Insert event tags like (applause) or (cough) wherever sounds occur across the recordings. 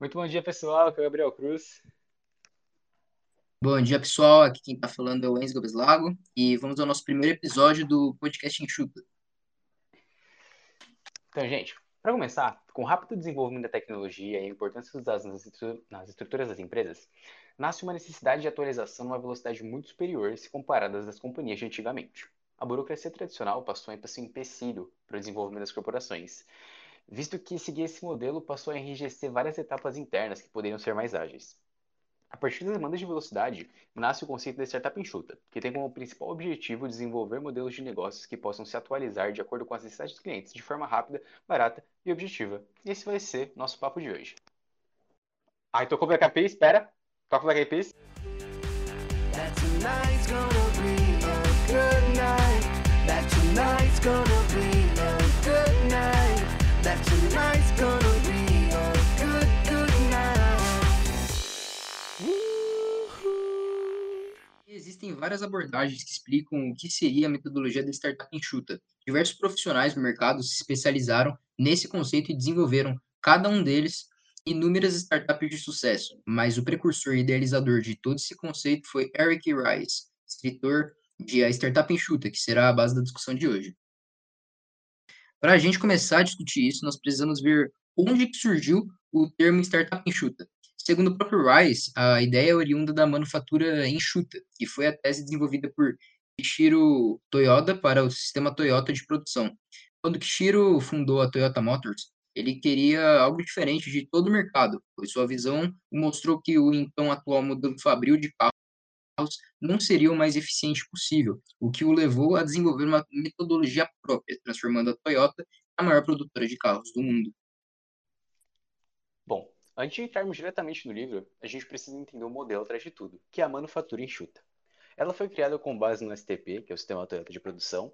Muito bom dia, pessoal. Aqui é o Gabriel Cruz. Bom dia, pessoal. Aqui quem está falando é o Enzo Gobeslago e vamos ao nosso primeiro episódio do podcast Enxuta. Então, gente, para começar, com o rápido desenvolvimento da tecnologia e a importância dos dados nas estruturas das empresas, nasce uma necessidade de atualização numa velocidade muito superior se comparadas às companhias de antigamente. A burocracia tradicional passou a ser um empecilho para o desenvolvimento das corporações, visto que seguir esse modelo passou a enrijecer várias etapas internas que poderiam ser mais ágeis. A partir das demandas de velocidade, nasce o conceito da startup enxuta, que tem como principal objetivo desenvolver modelos de negócios que possam se atualizar de acordo com as necessidades dos clientes de forma rápida, barata e objetiva. E esse vai ser nosso papo de hoje. Aí tocou o Black Eyed Peas, espera. Toca o Black Eyed. Existem várias abordagens que explicam o que seria a metodologia da startup enxuta. Diversos profissionais no mercado se especializaram nesse conceito e desenvolveram, cada um deles, inúmeras startups de sucesso, mas o precursor e idealizador de todo esse conceito foi Eric Rice, escritor de A Startup Enxuta, que será a base da discussão de hoje. Para a gente começar a discutir isso, nós precisamos ver onde surgiu o termo startup enxuta. Segundo o próprio Rice, a ideia é oriunda da manufatura enxuta, que foi a tese desenvolvida por Kishiro Toyoda para o sistema Toyota de produção. Quando Kishiro fundou a Toyota Motors, ele queria algo diferente de todo o mercado, pois sua visão mostrou que o então atual modelo fabril de carros não seria o mais eficiente possível, o que o levou a desenvolver uma metodologia própria, transformando a Toyota a maior produtora de carros do mundo. Bom, Antes de entrarmos diretamente no livro, a gente precisa entender o modelo atrás de tudo, que é a manufatura enxuta. Ela foi criada com base no STP, que é o Sistema Toyota de Produção,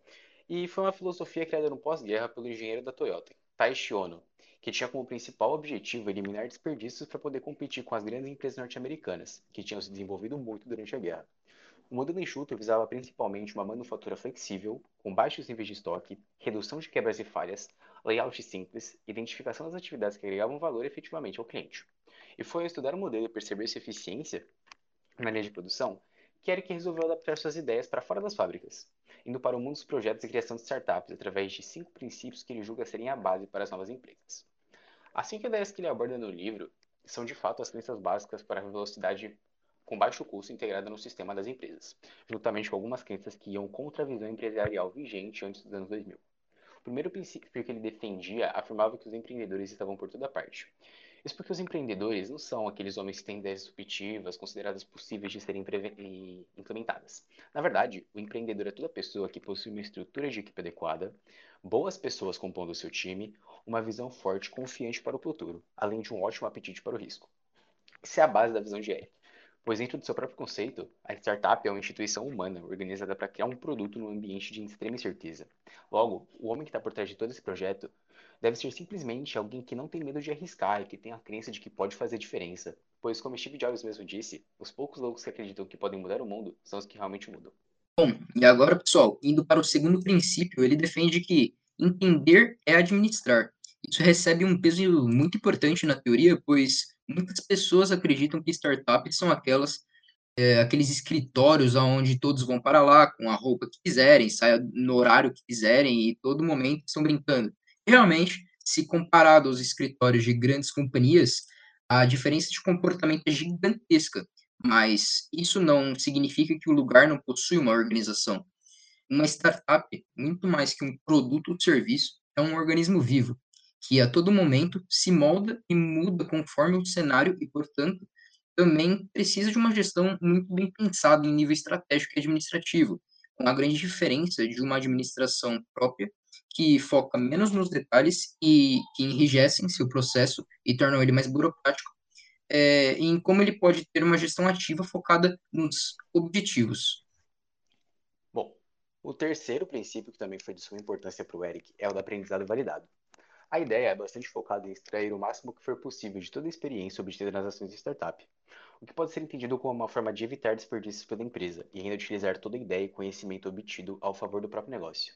e foi uma filosofia criada no pós-guerra pelo engenheiro da Toyota, Taishi Ono, que tinha como principal objetivo eliminar desperdícios para poder competir com as grandes empresas norte-americanas, que tinham se desenvolvido muito durante a guerra. O modelo enxuto visava principalmente uma manufatura flexível, com baixos níveis de estoque, redução de quebras e falhas, layout simples, identificação das atividades que agregavam valor efetivamente ao cliente. E foi ao estudar o modelo e perceber sua eficiência na linha de produção que Eric resolveu adaptar suas ideias para fora das fábricas, indo para o mundo dos projetos e criação de startups através de cinco princípios que ele julga serem a base para as novas empresas. As cinco ideias que ele aborda no livro são de fato as crenças básicas para a velocidade com baixo custo integrada no sistema das empresas, juntamente com algumas crenças que iam contra a visão empresarial vigente antes dos anos 2000. Primeiro princípio que ele defendia afirmava que os empreendedores estavam por toda parte. Isso porque os empreendedores não são aqueles homens que têm ideias disruptivas, consideradas possíveis de serem implementadas. Na verdade, o empreendedor é toda pessoa que possui uma estrutura de equipe adequada, boas pessoas compondo o seu time, uma visão forte e confiante para o futuro, além de um ótimo apetite para o risco. Isso é a base da visão de Eric pois dentro do seu próprio conceito, a startup é uma instituição humana organizada para criar um produto num ambiente de extrema incerteza. Logo, o homem que está por trás de todo esse projeto deve ser simplesmente alguém que não tem medo de arriscar e que tem a crença de que pode fazer diferença, pois, como Steve Jobs mesmo disse, os poucos loucos que acreditam que podem mudar o mundo são os que realmente mudam. Bom, e agora, pessoal, indo para o segundo princípio, ele defende que entender é administrar. Isso recebe um peso muito importante na teoria, pois muitas pessoas acreditam que startups são aquelas é, aqueles escritórios aonde todos vão para lá com a roupa que quiserem, saia no horário que quiserem e todo momento estão brincando. Realmente, se comparado aos escritórios de grandes companhias, a diferença de comportamento é gigantesca, mas isso não significa que o lugar não possui uma organização. Uma startup, muito mais que um produto ou serviço, é um organismo vivo, que a todo momento se molda e muda conforme o cenário e, portanto, também precisa de uma gestão muito bem pensada em nível estratégico e administrativo, com a grande diferença de uma administração própria, que foca menos nos detalhes e que enrijecem seu processo e tornam ele mais burocrático, é, em como ele pode ter uma gestão ativa focada nos objetivos. Bom, o terceiro princípio, que também foi de suma importância para o Eric, é o do aprendizado validado. A ideia é bastante focada em extrair o máximo que for possível de toda a experiência obtida nas ações de startup, o que pode ser entendido como uma forma de evitar desperdícios pela empresa e ainda utilizar toda a ideia e conhecimento obtido ao favor do próprio negócio.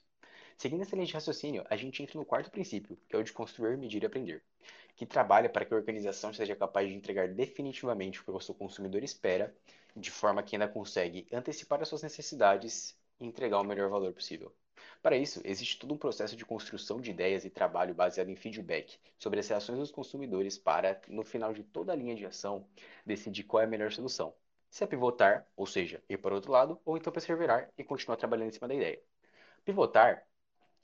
Seguindo essa linha de raciocínio, a gente entra no quarto princípio, que é o de construir, medir e aprender, que trabalha para que a organização seja capaz de entregar definitivamente o que o seu consumidor espera, de forma que ainda consegue antecipar as suas necessidades e entregar o melhor valor possível. Para isso, existe todo um processo de construção de ideias e trabalho baseado em feedback sobre as reações dos consumidores para, no final de toda a linha de ação, decidir qual é a melhor solução. Se é pivotar, ou seja, ir para o outro lado, ou então perseverar e continuar trabalhando em cima da ideia. Pivotar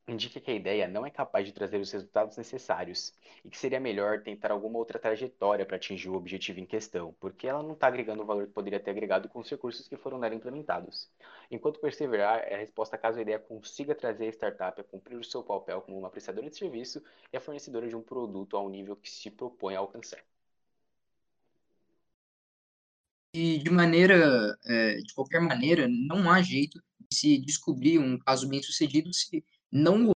indica que a ideia não é capaz de trazer os resultados necessários e que seria melhor tentar alguma outra trajetória para atingir o objetivo em questão, porque ela não está agregando o valor que poderia ter agregado com os recursos que foram nela implementados. Enquanto perseverar é a resposta caso a ideia consiga trazer a startup a cumprir o seu papel como uma prestadora de serviço e a fornecedora de um produto ao nível que se propõe a alcançar. E de maneira, é, de qualquer maneira, não há jeito de se descobrir um caso bem sucedido se não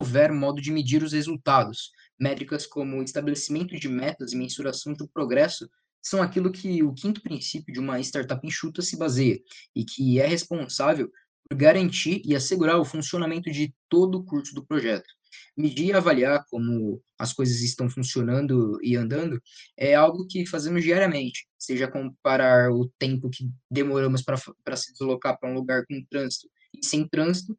houver modo de medir os resultados. Métricas como estabelecimento de metas e mensuração do progresso são aquilo que o quinto princípio de uma startup enxuta se baseia e que é responsável por garantir e assegurar o funcionamento de todo o curso do projeto. Medir e avaliar como as coisas estão funcionando e andando é algo que fazemos diariamente, seja comparar o tempo que demoramos para se deslocar para um lugar com trânsito e sem trânsito,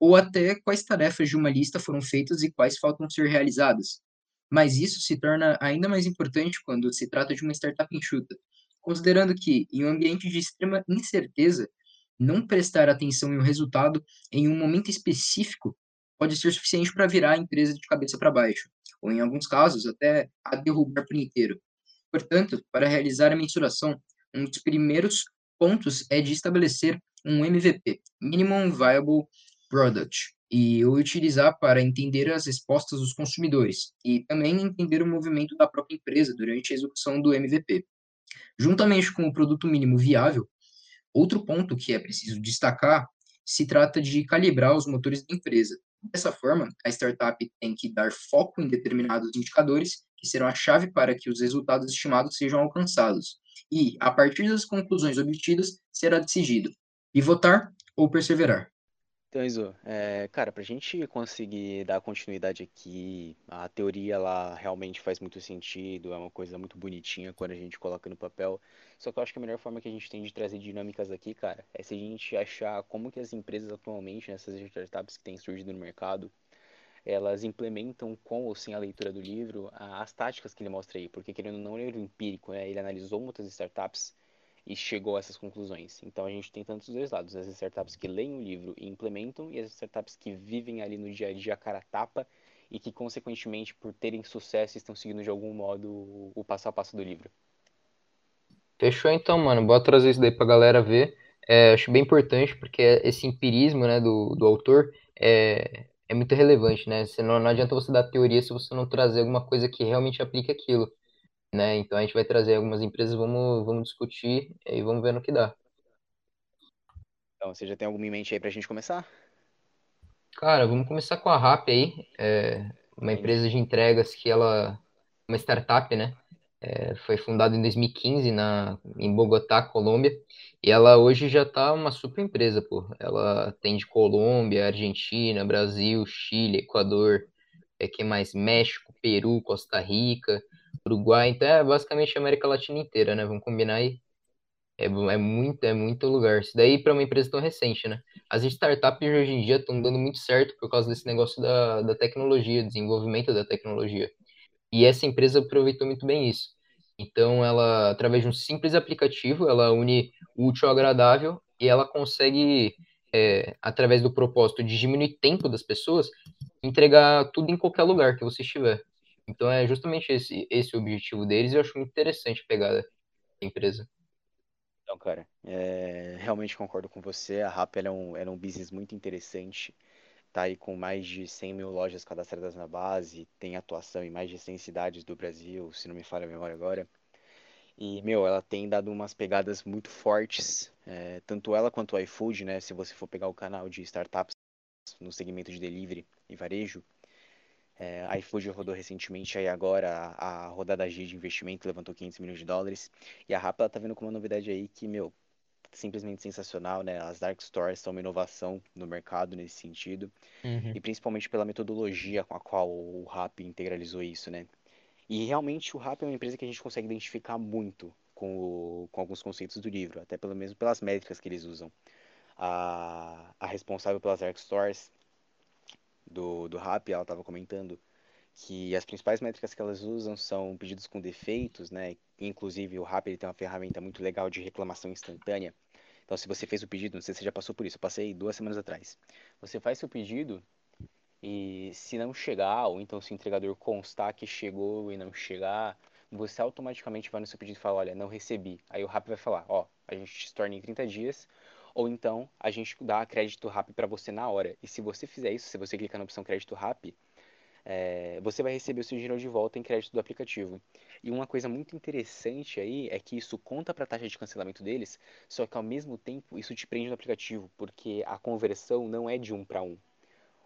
ou até quais tarefas de uma lista foram feitas e quais faltam ser realizadas. Mas isso se torna ainda mais importante quando se trata de uma startup enxuta, considerando que, em um ambiente de extrema incerteza, não prestar atenção em um resultado em um momento específico pode ser suficiente para virar a empresa de cabeça para baixo, ou em alguns casos até a derrubar por inteiro. Portanto, para realizar a mensuração, um dos primeiros pontos é de estabelecer um MVP, Minimum Viable Product, e utilizar para entender as respostas dos consumidores e também entender o movimento da própria empresa durante a execução do MVP. Juntamente com o produto mínimo viável, outro ponto que é preciso destacar se trata de calibrar os motores da empresa. Dessa forma, a startup tem que dar foco em determinados indicadores que serão a chave para que os resultados estimados sejam alcançados. E, a partir das conclusões obtidas, será decidido pivotar ou perseverar. Então, Iso, é, cara, pra gente conseguir dar continuidade aqui, a teoria lá realmente faz muito sentido, é uma coisa muito bonitinha quando a gente coloca no papel. Só que eu acho que a melhor forma que a gente tem de trazer dinâmicas aqui, cara, é se a gente achar como que as empresas atualmente, nessas startups que têm surgido no mercado, elas implementam com ou sem a leitura do livro as táticas que ele mostra aí, porque querendo ou não, ele é empírico, né? Ele analisou muitas startups e chegou a essas conclusões. Então a gente tem tantos dois lados, as startups que leem o livro e implementam e as startups que vivem ali no dia a dia cara a tapa e que consequentemente por terem sucesso estão seguindo de algum modo o passo a passo do livro. Fechou então, mano. Bora trazer isso daí pra galera ver. É, acho bem importante porque esse empirismo né, do, do autor é, é muito relevante, né? Você não adianta você dar teoria se você não trazer alguma coisa que realmente aplique aquilo né? Então a gente vai trazer algumas empresas, vamos, vamos discutir e vamos ver no que dá. Então, você já tem alguma em mente aí pra gente começar? Cara, vamos começar com a RAP aí, é uma empresa de entregas que ela, uma startup, né? É, foi fundada em 2015 na, em Bogotá, Colômbia, e ela hoje já tá uma super empresa, pô. Ela atende Colômbia, Argentina, Brasil, Chile, Equador, é, que mais? México, Peru, Costa Rica, Uruguai, então é basicamente a América Latina inteira, né? Vamos combinar aí. É, é muito, é muito lugar. Isso daí para uma empresa tão recente, né? As startups hoje em dia estão dando muito certo por causa desse negócio da, da tecnologia, desenvolvimento da tecnologia. E essa empresa aproveitou muito bem isso. Então, ela, através de um simples aplicativo, ela une o útil ao agradável e ela consegue, é, através do propósito de diminuir tempo das pessoas, entregar tudo em qualquer lugar que você estiver. Então é justamente esse, esse o objetivo deles e eu acho muito interessante a pegada da empresa. Então, cara, é, realmente concordo com você. A Rap é, um, é um business muito interessante. Tá aí com mais de 100 mil lojas cadastradas na base, tem atuação em mais de 100 cidades do Brasil, se não me falha a memória agora. E, meu, ela tem dado umas pegadas muito fortes, é, tanto ela quanto o iFood, né? Se você for pegar o canal de startups no segmento de delivery e varejo, é, a iFood rodou recentemente aí agora a, a, rodada G de investimento, levantou 500 milhões de dólares. E a Rappi, ela tá vendo com uma novidade aí que, meu, simplesmente sensacional, né? As Dark Stores são uma inovação no mercado nesse sentido, Uhum. e principalmente pela metodologia com a qual o RAP integralizou isso, né? E realmente o RAP é uma empresa que a gente consegue identificar muito com, o- com alguns conceitos do livro, até pelo mesmo pelas métricas que eles usam. A, a responsável pelas Dark Stores do, do RAP, ela estava comentando que as principais métricas que elas usam são pedidos com defeitos, né? Inclusive o RAP ele tem uma ferramenta muito legal de reclamação instantânea. Então, se você fez o pedido, não sei se você já passou por isso, eu passei duas semanas atrás. Você faz seu pedido e se não chegar, ou então se o entregador constar que chegou e não chegar, você automaticamente vai no seu pedido e fala, olha, não recebi. Aí o RAP vai falar, ó, a gente te torna em 30 dias, ou então a gente dá crédito RAP para você na hora. E se você fizer isso, se você clicar na opção crédito RAP, é, você vai receber o seu dinheiro de volta em crédito do aplicativo. E uma coisa muito interessante aí é que isso conta para a taxa de cancelamento deles, só que ao mesmo tempo isso te prende no aplicativo, porque a conversão não é de um para um.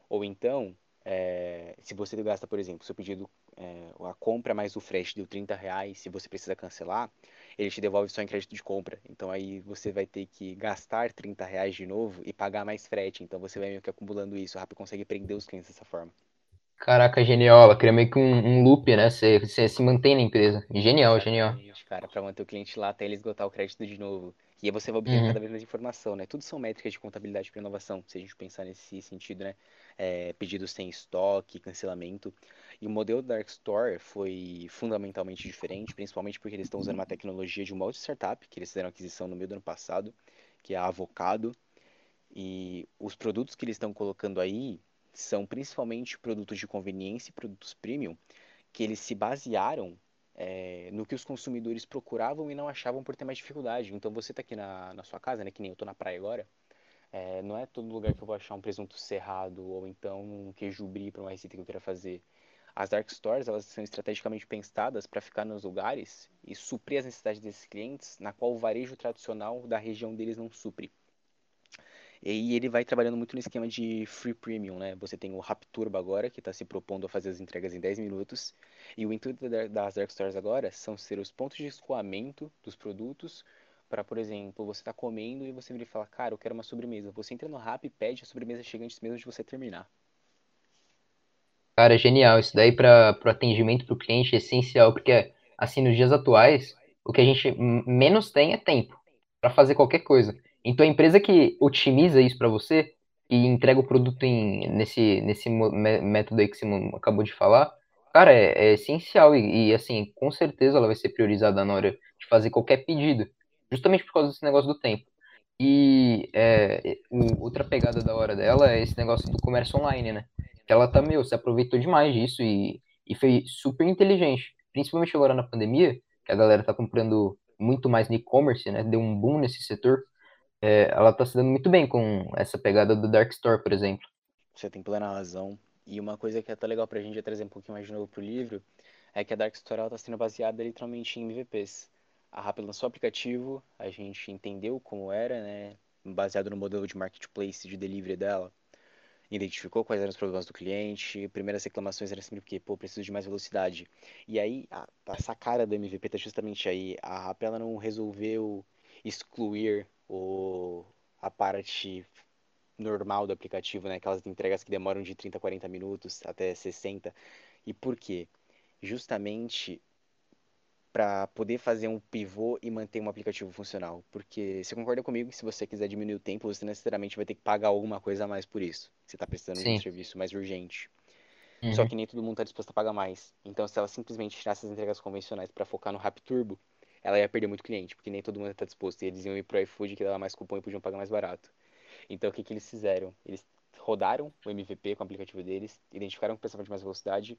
Ou então, é, se você gasta, por exemplo, seu pedido, é, a compra mais o frete deu 30 reais, se você precisa cancelar, ele te devolve só em crédito de compra. Então aí você vai ter que gastar 30 reais de novo e pagar mais frete. Então você vai meio que acumulando isso. O Rappi consegue prender os clientes dessa forma. Caraca, genial. Ela cria meio que um, um loop, né? Você, você se mantém na empresa. Genial, genial. Cara, para manter o cliente lá até ele esgotar o crédito de novo. E aí você vai obtendo Uhum. cada vez mais informação, né? Tudo são métricas de contabilidade para inovação, se a gente pensar nesse sentido, né? É, pedidos sem estoque, cancelamento. E o modelo da Dark Store foi fundamentalmente diferente, principalmente porque eles estão usando uma tecnologia de uma outra startup, que eles fizeram aquisição no meio do ano passado, que é a Avocado. E os produtos que eles estão colocando aí são principalmente produtos de conveniência e produtos premium, que eles se basearam é, no que os consumidores procuravam e não achavam por ter mais dificuldade. Então você tá aqui na, na sua casa, né, que nem eu tô na praia agora, é, não é todo lugar que eu vou achar um presunto cerrado ou então um queijo brie para uma receita que eu queira fazer. As dark stores, elas são estrategicamente pensadas para ficar nos lugares e suprir as necessidades desses clientes, na qual o varejo tradicional da região deles não supre. E ele vai trabalhando muito no esquema de free premium, né? Você tem o Rapturbo agora, que está se propondo a fazer as entregas em 10 minutos. E o intuito da- das Dark Stores agora são ser os pontos de escoamento dos produtos para, por exemplo, você tá comendo e você vira e fala, cara, eu quero uma sobremesa. Você entra no Rap e pede a sobremesa chega antes mesmo de você terminar. Cara, genial. Isso daí para o atendimento para o cliente é essencial, porque, assim, nos dias atuais, o que a gente menos tem é tempo para fazer qualquer coisa. Então, a empresa que otimiza isso para você e entrega o produto em, nesse, nesse método aí que você acabou de falar, cara, é, é essencial. E, e, assim, com certeza ela vai ser priorizada na hora de fazer qualquer pedido, justamente por causa desse negócio do tempo. E é, outra pegada da hora dela é esse negócio do comércio online, né? Que ela tá, meu, se aproveitou demais disso e, e foi super inteligente. Principalmente agora na pandemia, que a galera tá comprando muito mais no e-commerce, né? Deu um boom nesse setor. É, ela tá se dando muito bem com essa pegada do Dark Store, por exemplo. Você tem plena razão. E uma coisa que é até legal pra gente trazer um pouquinho mais de novo pro livro é que a Dark Store ela tá sendo baseada literalmente em MVPs. A Rappi lançou o aplicativo, a gente entendeu como era, né? Baseado no modelo de marketplace de delivery dela. Identificou quais eram os problemas do cliente. Primeiras reclamações eram sempre porque, pô, preciso de mais velocidade. E aí, a, a sacada do MVP tá justamente aí. A Rappi ela não resolveu excluir o, a parte normal do aplicativo, né? Aquelas entregas que demoram de 30 a 40 minutos até 60. E por quê? Justamente para poder fazer um pivô e manter um aplicativo funcional. Porque você concorda comigo que se você quiser diminuir o tempo, você necessariamente vai ter que pagar alguma coisa a mais por isso. Você está precisando de um Sim. serviço mais urgente. Só Uhum. que nem todo mundo está disposto a pagar mais. Então, se ela simplesmente tirasse as entregas convencionais para focar no Rap Turbo, ela ia perder muito cliente, porque nem todo mundo está disposto. E eles iam ir pro iFood que dava mais cupom e podiam pagar mais barato. Então, o que que eles fizeram? Eles rodaram o MVP com o aplicativo deles, identificaram que precisava de mais velocidade,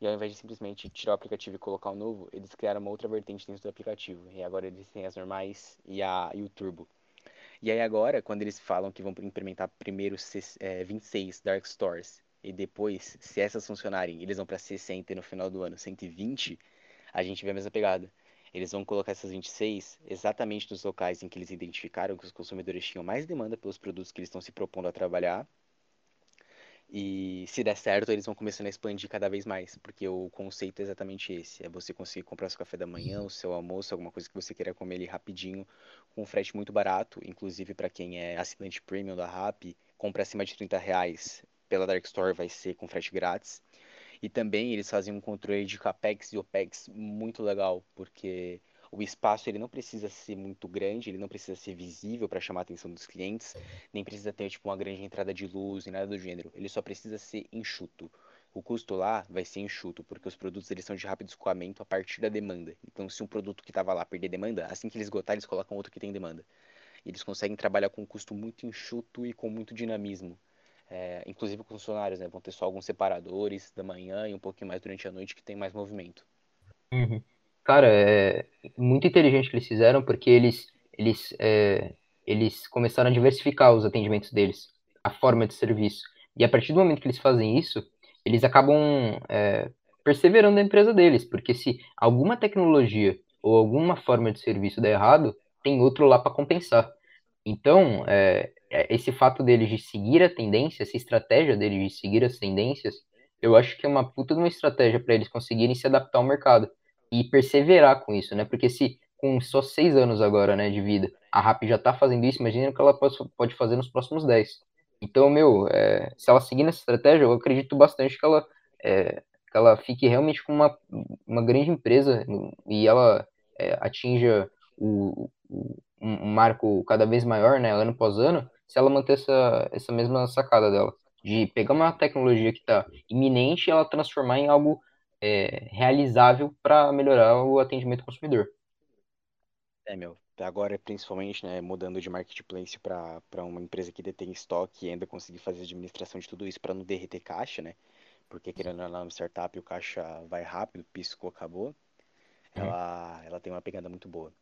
e ao invés de simplesmente tirar o aplicativo e colocar o novo, eles criaram uma outra vertente dentro do aplicativo. E agora eles têm as normais e, a, e o turbo. E aí agora, quando eles falam que vão implementar primeiro é, 26 Dark Stores, e depois, se essas funcionarem, eles vão para 60 e no final do ano 120, a gente vê a mesma pegada. Eles vão colocar essas 26 exatamente nos locais em que eles identificaram que os consumidores tinham mais demanda pelos produtos que eles estão se propondo a trabalhar. E se der certo, eles vão começando a expandir cada vez mais, porque o conceito é exatamente esse: é você conseguir comprar seu café da manhã, o seu almoço, alguma coisa que você queira comer ali rapidinho, com um frete muito barato. Inclusive, para quem é assinante premium da Rappi, compra acima de 30 reais pela Dark Store, vai ser com frete grátis. E também eles fazem um controle de capex e opex muito legal, porque o espaço ele não precisa ser muito grande, ele não precisa ser visível para chamar a atenção dos clientes, nem precisa ter tipo uma grande entrada de luz e nada do gênero. Ele só precisa ser enxuto. O custo lá vai ser enxuto, porque os produtos eles são de rápido escoamento a partir da demanda. Então, se um produto que estava lá perder demanda, assim que eles esgotar, eles colocam outro que tem demanda. Eles conseguem trabalhar com um custo muito enxuto e com muito dinamismo. É, inclusive com funcionários, né? Vão ter só alguns separadores da manhã e um pouquinho mais durante a noite que tem mais movimento. Uhum. Cara, é muito inteligente que eles fizeram, porque eles, eles, é, eles começaram a diversificar os atendimentos deles, a forma de serviço. E a partir do momento que eles fazem isso, eles acabam é, perseverando na empresa deles, porque se alguma tecnologia ou alguma forma de serviço der errado, tem outro lá para compensar. Então, é, é, esse fato deles de seguir a tendência, essa estratégia deles de seguir as tendências, eu acho que é uma puta de uma estratégia para eles conseguirem se adaptar ao mercado e perseverar com isso, né? Porque se com só seis anos agora, né, de vida, a RAP já tá fazendo isso, imagina o que ela pode, fazer nos próximos dez. Então, meu, é, se ela seguir nessa estratégia, eu acredito bastante que ela, é, que ela fique realmente com uma, uma grande empresa e ela é, atinja o, o, um marco cada vez maior, né, ano após ano, se ela manter essa, essa mesma sacada dela, de pegar uma tecnologia que está iminente e ela transformar em algo é, realizável para melhorar o atendimento ao consumidor. É, meu. Agora, principalmente, né, mudando de marketplace para uma empresa que detém estoque e ainda conseguir fazer a administração de tudo isso para não derreter caixa, né? Porque querendo ou não, uma startup o caixa vai rápido, piscou, acabou. Uhum. Ela, ela tem uma pegada muito boa.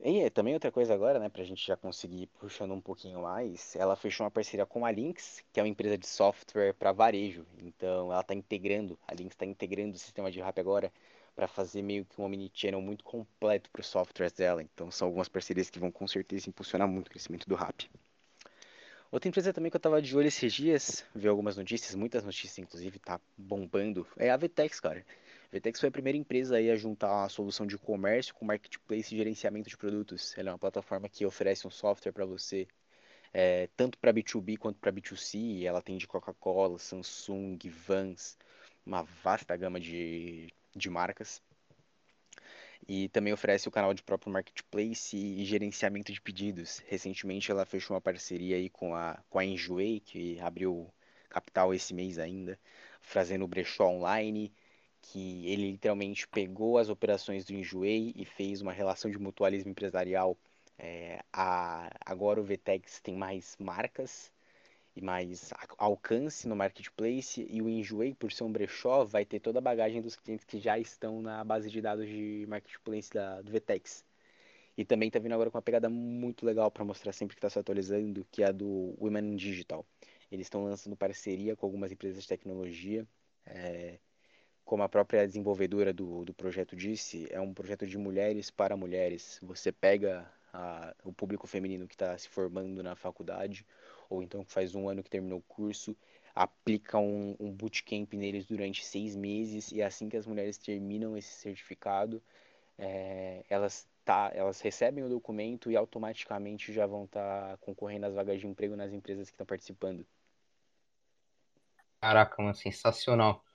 E também outra coisa agora, né, pra gente já conseguir puxando um pouquinho mais, ela fechou uma parceria com a Lynx, que é uma empresa de software para varejo. Então ela está integrando, a Lynx está integrando o sistema de rap agora para fazer meio que um omnichannel muito completo para os softwares dela. Então são algumas parcerias que vão com certeza impulsionar muito o crescimento do rap. Outra empresa também que eu tava de olho esses dias, vi algumas notícias, muitas notícias inclusive, tá bombando, é a Vtex, cara. Vetex foi a primeira empresa a juntar a solução de comércio com marketplace e gerenciamento de produtos. Ela é uma plataforma que oferece um software para você, é, tanto para B2B quanto para B2C. Ela tem de Coca-Cola, Samsung, Vans, uma vasta gama de, de marcas. E também oferece o canal de próprio marketplace e gerenciamento de pedidos. Recentemente ela fechou uma parceria aí com a, com a Enjoei, que abriu capital esse mês ainda, fazendo o brechó online que ele literalmente pegou as operações do Enjoei e fez uma relação de mutualismo empresarial. É, a, agora o Vtex tem mais marcas e mais alcance no marketplace e o Enjoei, por ser um brechó, vai ter toda a bagagem dos clientes que já estão na base de dados de marketplace da, do Vtex. E também está vindo agora com uma pegada muito legal para mostrar sempre que está se atualizando, que é a do Women Digital. Eles estão lançando parceria com algumas empresas de tecnologia. É, como a própria desenvolvedora do, do projeto disse, é um projeto de mulheres para mulheres. Você pega a, o público feminino que está se formando na faculdade, ou então que faz um ano que terminou o curso, aplica um, um bootcamp neles durante seis meses, e assim que as mulheres terminam esse certificado, é, elas, tá, elas recebem o documento e automaticamente já vão estar tá concorrendo às vagas de emprego nas empresas que estão participando. Caraca, mano, sensacional.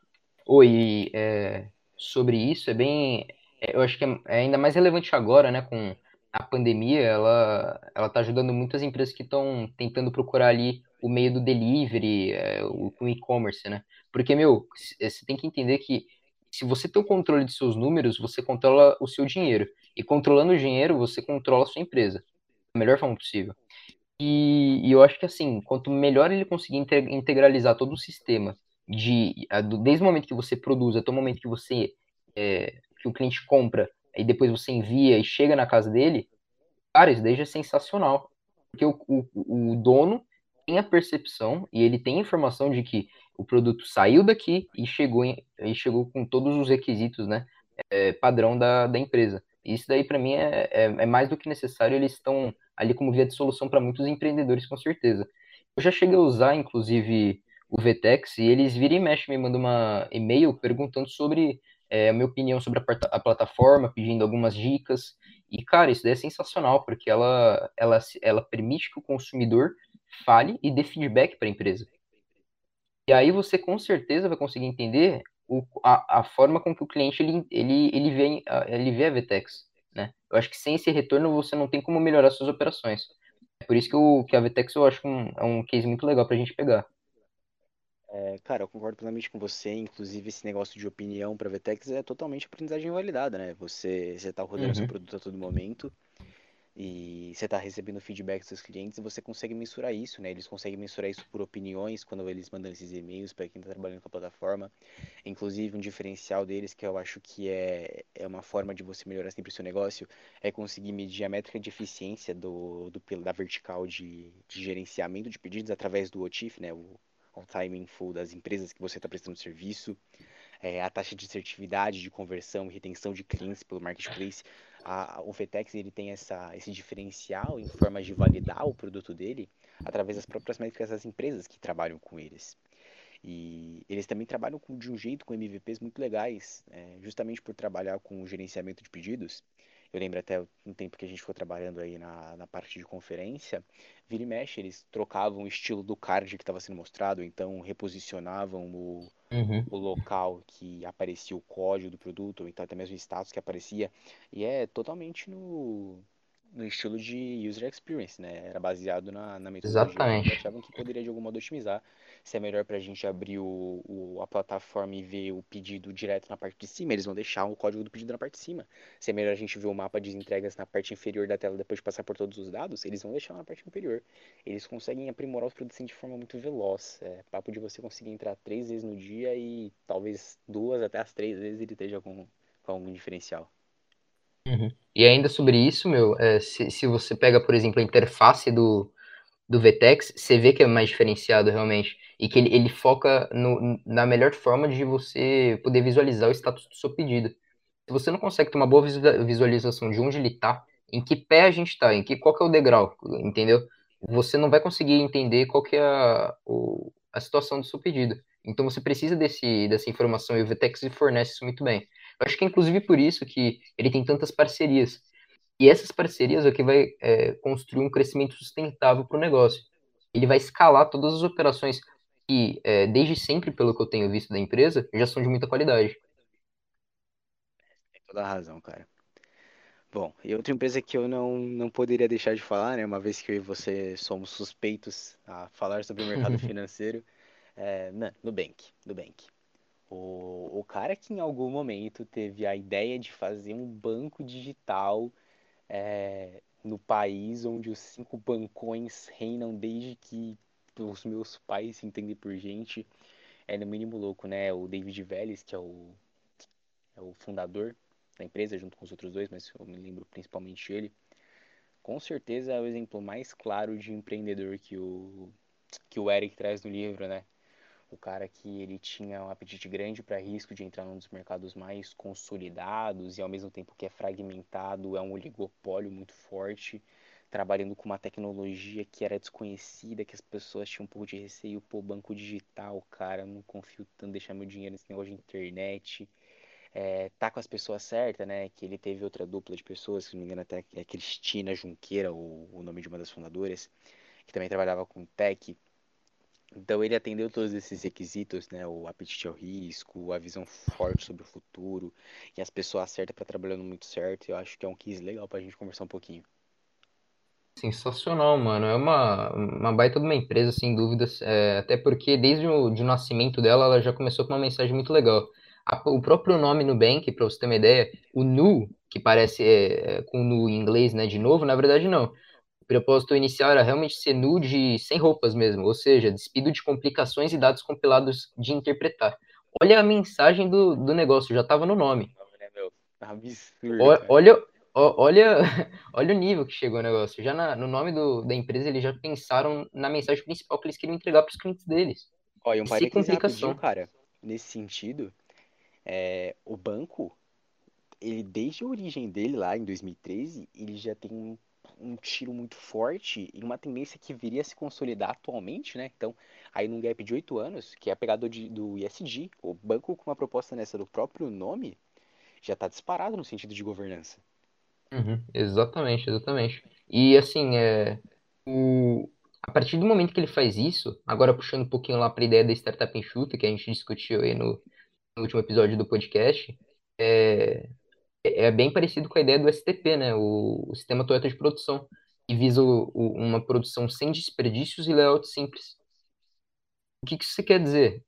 Oi, é, sobre isso é bem, é, eu acho que é, é ainda mais relevante agora, né, com a pandemia, ela ela está ajudando muitas empresas que estão tentando procurar ali o meio do delivery, é, o, o e-commerce, né? Porque, meu, é, você tem que entender que se você tem o controle de seus números, você controla o seu dinheiro. E controlando o dinheiro, você controla a sua empresa da melhor forma possível. E, e eu acho que, assim, quanto melhor ele conseguir integralizar todo o sistema de desde o momento que você produz até o momento que você é, que o cliente compra e depois você envia e chega na casa dele, cara, isso daí já é sensacional. Porque o, o, o dono tem a percepção e ele tem a informação de que o produto saiu daqui e chegou, em, e chegou com todos os requisitos né, é, padrão da, da empresa. Isso daí, para mim, é, é, é, mais do que necessário. Eles estão ali como via de solução para muitos empreendedores, com certeza. Eu já cheguei a usar, inclusive, o Vtex e eles viram e mexem, me mandam uma e-mail perguntando sobre é, a minha opinião sobre a, a, plataforma, pedindo algumas dicas. E, cara, isso daí é sensacional, porque ela, ela, ela permite que o consumidor fale e dê feedback para a empresa. E aí você com certeza vai conseguir entender o, a, a forma com que o cliente ele, ele, ele, vê, ele vê a VTEX. Né? Eu acho que sem esse retorno você não tem como melhorar suas operações. É por isso que, o, que a VTEX eu acho um, é um case muito legal para a gente pegar. É, cara, eu concordo plenamente com você. Inclusive, esse negócio de opinião para VTEX é totalmente aprendizagem validada, né? Você está rodando uhum. seu produto a todo momento e você está recebendo feedback dos seus clientes e você consegue mensurar isso, né? Eles conseguem mensurar isso por opiniões quando eles mandam esses e-mails para quem está trabalhando com a plataforma. Inclusive, um diferencial deles que eu acho que é, é uma forma de você melhorar sempre o seu negócio é conseguir medir a métrica de eficiência do, do da vertical de, de gerenciamento de pedidos através do OTIF, né? O on time full das empresas que você está prestando serviço. É, a taxa de assertividade, de conversão e retenção de clientes pelo marketplace a, o Vetex ele tem essa, esse diferencial em forma de validar o produto dele através das próprias métricas das empresas que trabalham com eles. E eles também trabalham com, de um jeito com MVPs muito legais, é, justamente por trabalhar com o gerenciamento de pedidos. Eu lembro até um tempo que a gente foi trabalhando aí na, na parte de conferência, vira e mexe, eles trocavam o estilo do card que estava sendo mostrado, então reposicionavam o, uhum. o local que aparecia o código do produto, ou então até mesmo o status que aparecia, e é totalmente no, no estilo de user experience, né? Era baseado na, na metodologia Exatamente. que achavam que poderia de algum modo otimizar se é melhor para a gente abrir o, o, a plataforma e ver o pedido direto na parte de cima, eles vão deixar o código do pedido na parte de cima. Se é melhor a gente ver o mapa de entregas na parte inferior da tela depois de passar por todos os dados, eles vão deixar na parte inferior. Eles conseguem aprimorar os produtos de forma muito veloz. É papo de você conseguir entrar três vezes no dia e talvez duas até as três vezes ele esteja com, com algum diferencial. Uhum. E ainda sobre isso, meu, é, se, se você pega, por exemplo, a interface do, do VTEX, você vê que é mais diferenciado realmente. E que ele, ele foca no, na melhor forma de você poder visualizar o status do seu pedido. Se você não consegue ter uma boa visualização de onde ele está, em que pé a gente está, em que qual que é o degrau, entendeu? Você não vai conseguir entender qual que é a, o, a situação do seu pedido. Então você precisa desse, dessa informação e o VTEX fornece isso muito bem. Eu acho que é inclusive por isso que ele tem tantas parcerias. E essas parcerias é o que vai é, construir um crescimento sustentável para o negócio. Ele vai escalar todas as operações que, é, desde sempre, pelo que eu tenho visto da empresa, já são de muita qualidade. Tem toda a razão, cara. Bom, e outra empresa que eu não, não poderia deixar de falar, né, uma vez que eu e você somos suspeitos a falar sobre o mercado (laughs) financeiro, é Nubank. Nubank. O, o cara que em algum momento teve a ideia de fazer um banco digital é, no país onde os cinco bancões reinam desde que os meus pais se entendem por gente. É no mínimo louco, né? O David Vélez, que é o, é o fundador da empresa, junto com os outros dois, mas eu me lembro principalmente ele. Com certeza é o exemplo mais claro de empreendedor que o, que o Eric traz no livro, né? O cara que ele tinha um apetite grande para risco de entrar num dos mercados mais consolidados e ao mesmo tempo que é fragmentado, é um oligopólio muito forte, trabalhando com uma tecnologia que era desconhecida, que as pessoas tinham um pouco de receio, pô, banco digital, cara, não confio tanto deixar meu dinheiro nesse negócio de internet. É, tá com as pessoas certas, né? Que ele teve outra dupla de pessoas, se não me engano, até é Cristina Junqueira, o, o nome de uma das fundadoras, que também trabalhava com tech então ele atendeu todos esses requisitos, né? O apetite ao risco, a visão forte sobre o futuro e as pessoas certas para trabalhando muito certo. Eu acho que é um case legal para a gente conversar um pouquinho. Sensacional, mano. É uma, uma baita de uma empresa, sem dúvidas. É, até porque desde o de nascimento dela, ela já começou com uma mensagem muito legal. A, o próprio nome Nubank, para você ter uma ideia, o Nu, que parece é, é com Nu em inglês, né? De novo, na verdade não propósito inicial era realmente ser nude sem roupas mesmo, ou seja, despido de complicações e dados compilados de interpretar. Olha a mensagem do, do negócio, já estava no nome. Absurdo. Olha, olha, (laughs) olha o nível que chegou o negócio. Já na, no nome do, da empresa, eles já pensaram na mensagem principal que eles queriam entregar para os clientes deles. Olha, um parênteses rapidinho, cara. Nesse sentido, é, o banco, ele desde a origem dele lá em 2013, ele já tem um um tiro muito forte em uma tendência que viria a se consolidar atualmente, né? Então, aí num gap de oito anos, que é a pegada do, do ISD, o banco com uma proposta nessa do próprio nome, já está disparado no sentido de governança. Uhum, exatamente, exatamente. E assim, é, o, a partir do momento que ele faz isso, agora puxando um pouquinho lá para a ideia da startup enxuta, que a gente discutiu aí no, no último episódio do podcast, é, é bem parecido com a ideia do STP, né? O, o Sistema Toyota de Produção, que visa o, o, uma produção sem desperdícios e layout simples. O que, que isso quer dizer?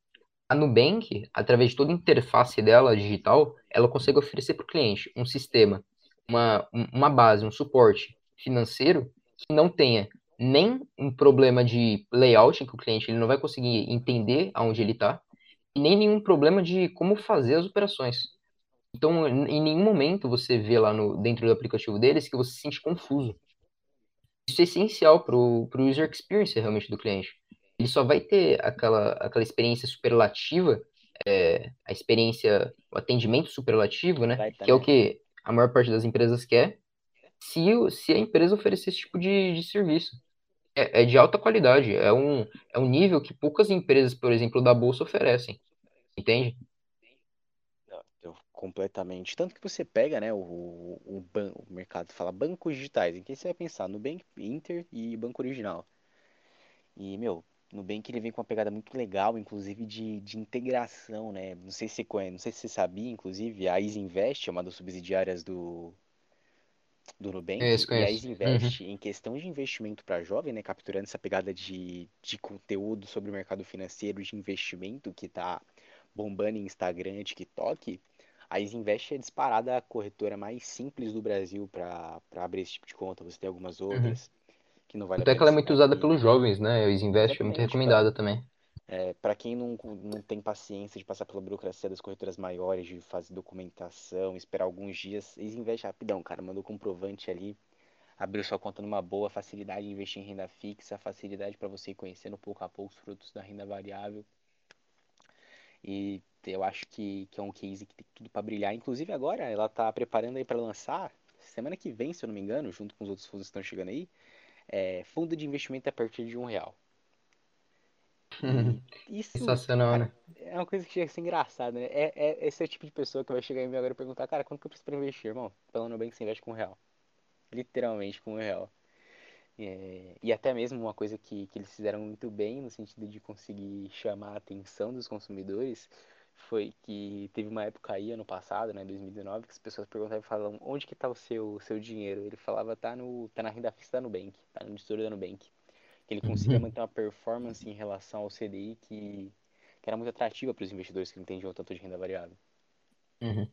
A Nubank, através de toda a interface dela digital, ela consegue oferecer para o cliente um sistema, uma, uma base, um suporte financeiro que não tenha nem um problema de layout, que o cliente ele não vai conseguir entender aonde ele está, e nem nenhum problema de como fazer as operações. Então, em nenhum momento você vê lá no, dentro do aplicativo deles que você se sente confuso. Isso é essencial para o user experience realmente do cliente. Ele só vai ter aquela, aquela experiência superlativa, é, a experiência, o atendimento superlativo, né? que é o que a maior parte das empresas quer, se, se a empresa oferecer esse tipo de, de serviço. É, é de alta qualidade, é um, é um nível que poucas empresas, por exemplo, da Bolsa oferecem. Entende? Completamente. Tanto que você pega, né, o, o, ban o mercado fala bancos digitais, em que você vai pensar Nubank, Inter e Banco Original. E, meu, Nubank ele vem com uma pegada muito legal, inclusive de, de integração, né? Não sei se você conhece, não sei se você sabia, inclusive, a Easy Invest é uma das subsidiárias do, do Nubank. Conheço, conheço. E a Easy Invest, uhum. em questão de investimento para jovem, né? Capturando essa pegada de, de conteúdo sobre o mercado financeiro, de investimento que está bombando em Instagram, TikTok, a Isinvest é disparada a corretora mais simples do Brasil para abrir esse tipo de conta. Você tem algumas uhum. outras uhum. que não vale Até que ela é muito usada pelos jovens, né? A Isinvest é muito recomendada pra, também. É, para quem não, não tem paciência de passar pela burocracia das corretoras maiores, de fazer documentação, esperar alguns dias, Isinvest rapidão, cara. Mandou comprovante ali, abriu sua conta numa boa, facilidade de investir em renda fixa, facilidade para você ir conhecendo pouco a pouco os frutos da renda variável. E eu acho que, que é um case que tem tudo para brilhar. Inclusive agora ela está preparando aí para lançar, semana que vem, se eu não me engano, junto com os outros fundos que estão chegando aí, é, fundo de investimento a partir de um real. (laughs) Isso, Sensacional, né? É uma coisa que chega a ser engraçada, né? É, é, esse é o tipo de pessoa que vai chegar em mim agora e perguntar, cara, quanto que eu preciso para investir, irmão? Pelo Nubank você investe com um real. Literalmente com um real. É, e até mesmo uma coisa que, que eles fizeram muito bem no sentido de conseguir chamar a atenção dos consumidores foi que teve uma época aí, ano passado, né, 2019, que as pessoas perguntavam e falavam onde que tá o seu, seu dinheiro? Ele falava, tá, no, tá na renda fixa da Nubank, tá no tesouro da Nubank. Ele conseguia uhum. manter uma performance em relação ao CDI que, que era muito atrativa para os investidores que não entendiam tanto de renda variável. Uhum.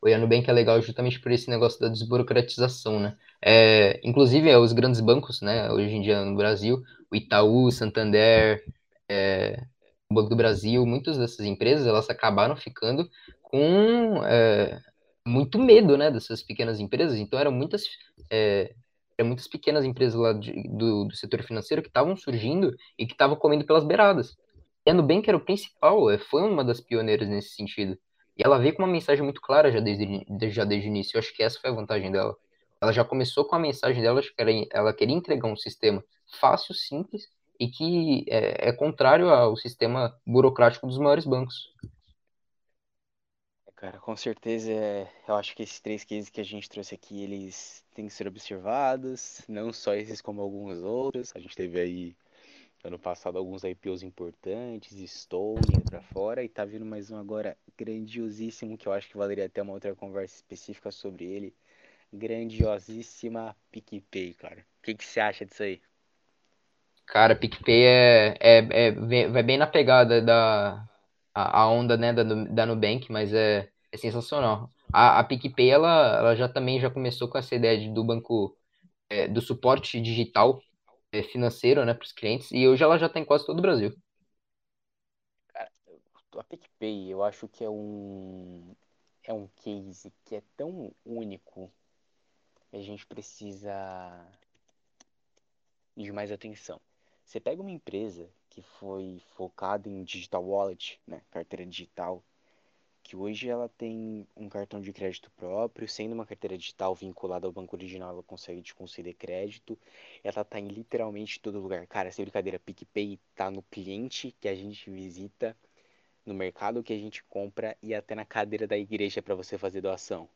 O Nubank é legal justamente por esse negócio da desburocratização, né? É, inclusive, é, os grandes bancos, né, hoje em dia no Brasil, o Itaú, Santander, é, o Banco do Brasil, muitas dessas empresas, elas acabaram ficando com é, muito medo, né, dessas pequenas empresas. Então, eram muitas, é, eram muitas pequenas empresas lá de, do, do setor financeiro que estavam surgindo e que estavam comendo pelas beiradas. E a Nubank era o principal, é, foi uma das pioneiras nesse sentido. E ela veio com uma mensagem muito clara já desde, já desde o início. Eu acho que essa foi a vantagem dela. Ela já começou com a mensagem dela, que ela queria entregar um sistema fácil, simples e que é, é contrário ao sistema burocrático dos maiores bancos. É, cara, com certeza, é, eu acho que esses três cases que a gente trouxe aqui, eles têm que ser observados, não só esses como alguns outros. A gente teve aí ano passado alguns IPOs importantes, Stone para fora e tá vindo mais um agora grandiosíssimo que eu acho que valeria até uma outra conversa específica sobre ele. Grandiosíssima PicPay, cara. O que, que você acha disso aí? Cara, PicPay é, é, é, vai bem na pegada da a, a onda né, da, da Nubank, mas é, é sensacional. A, a PicPay, ela, ela já também já começou com essa ideia de, do banco, é, do suporte digital é, financeiro né, para os clientes, e hoje ela já está em quase todo o Brasil. Cara, a PicPay, eu acho que é um, é um case que é tão único que a gente precisa de mais atenção. Você pega uma empresa que foi focada em digital wallet, né, carteira digital, que hoje ela tem um cartão de crédito próprio, sendo uma carteira digital vinculada ao banco original, ela consegue te conceder crédito. Ela tá em literalmente todo lugar. Cara, sem brincadeira, PicPay tá no cliente que a gente visita, no mercado que a gente compra e até na cadeira da igreja para você fazer doação.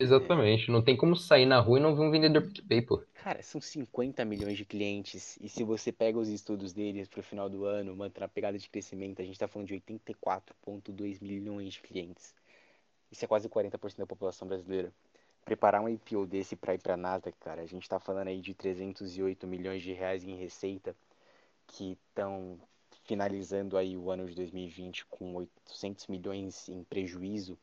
Exatamente. Não tem como sair na rua e não ver um vendedor PicPay, pô. Cara, são 50 milhões de clientes. E se você pega os estudos deles pro final do ano, mantém a pegada de crescimento, a gente tá falando de 84,2 milhões de clientes. Isso é quase 40% da população brasileira. Preparar um IPO desse para ir pra Nasdaq, cara, a gente tá falando aí de 308 milhões de reais em receita, que estão finalizando aí o ano de 2020 com 800 milhões em prejuízo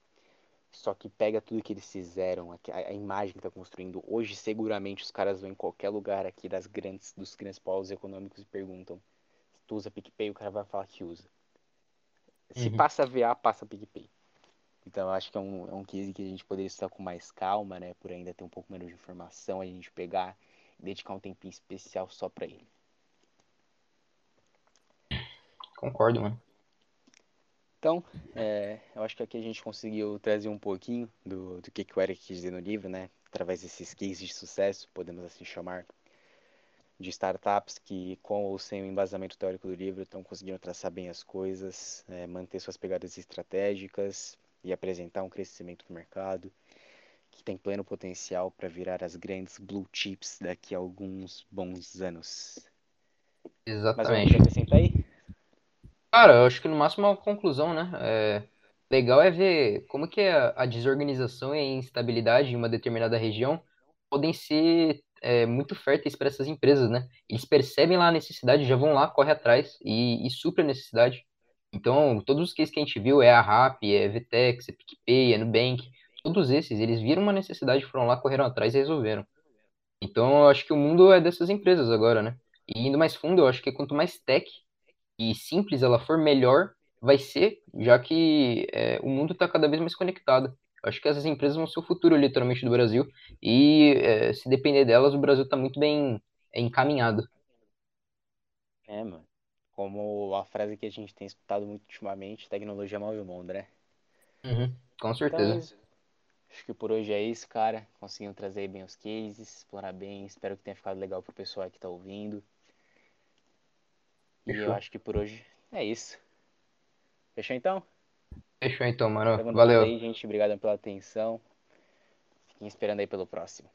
só que pega tudo que eles fizeram, a, a imagem que está construindo. Hoje, seguramente, os caras vão em qualquer lugar aqui das grandes, dos grandes polos econômicos e perguntam se tu usa PicPay, o cara vai falar que usa. Se Uhum. passa VA, passa PicPay. Então, eu acho que é um, é um case que a gente poderia estar com mais calma, né? Por ainda ter um pouco menos de informação, a gente pegar e dedicar um tempinho especial só para ele. Concordo, mano. Então, é, eu acho que aqui a gente conseguiu trazer um pouquinho do, do que, que o Eric quis dizer no livro, né? Através desses cases de sucesso, podemos assim chamar, de startups que, com ou sem o embasamento teórico do livro, estão conseguindo traçar bem as coisas, é, manter suas pegadas estratégicas e apresentar um crescimento no mercado que tem pleno potencial para virar as grandes blue chips daqui a alguns bons anos. Exatamente. a acrescentar aí? Cara, eu acho que no máximo é uma conclusão, né? É, legal é ver como que a, a desorganização e a instabilidade em uma determinada região podem ser é, muito férteis para essas empresas, né? Eles percebem lá a necessidade, já vão lá, corre atrás e, e a necessidade. Então, todos os cases que a gente viu, é a Rappi, é Vtex, é PicPay, é Nubank, todos esses, eles viram uma necessidade, foram lá, correram atrás e resolveram. Então, eu acho que o mundo é dessas empresas agora, né? E indo mais fundo, eu acho que quanto mais tech e simples ela for, melhor vai ser, já que é, o mundo está cada vez mais conectado. Acho que essas empresas vão ser o futuro, literalmente, do Brasil. E é, se depender delas, o Brasil está muito bem é, encaminhado. É, mano. Como a frase que a gente tem escutado muito ultimamente, tecnologia move o mundo, né? Uhum, com Então, certeza. acho que por hoje é isso, cara. Conseguimos trazer bem os cases, explorar bem. Espero que tenha ficado legal pro pessoal que tá ouvindo. E eu Fechou. acho que por hoje é isso. Fechou então? Fechou então, mano. Valeu. aí, gente. Obrigado pela atenção. Fiquem esperando aí pelo próximo.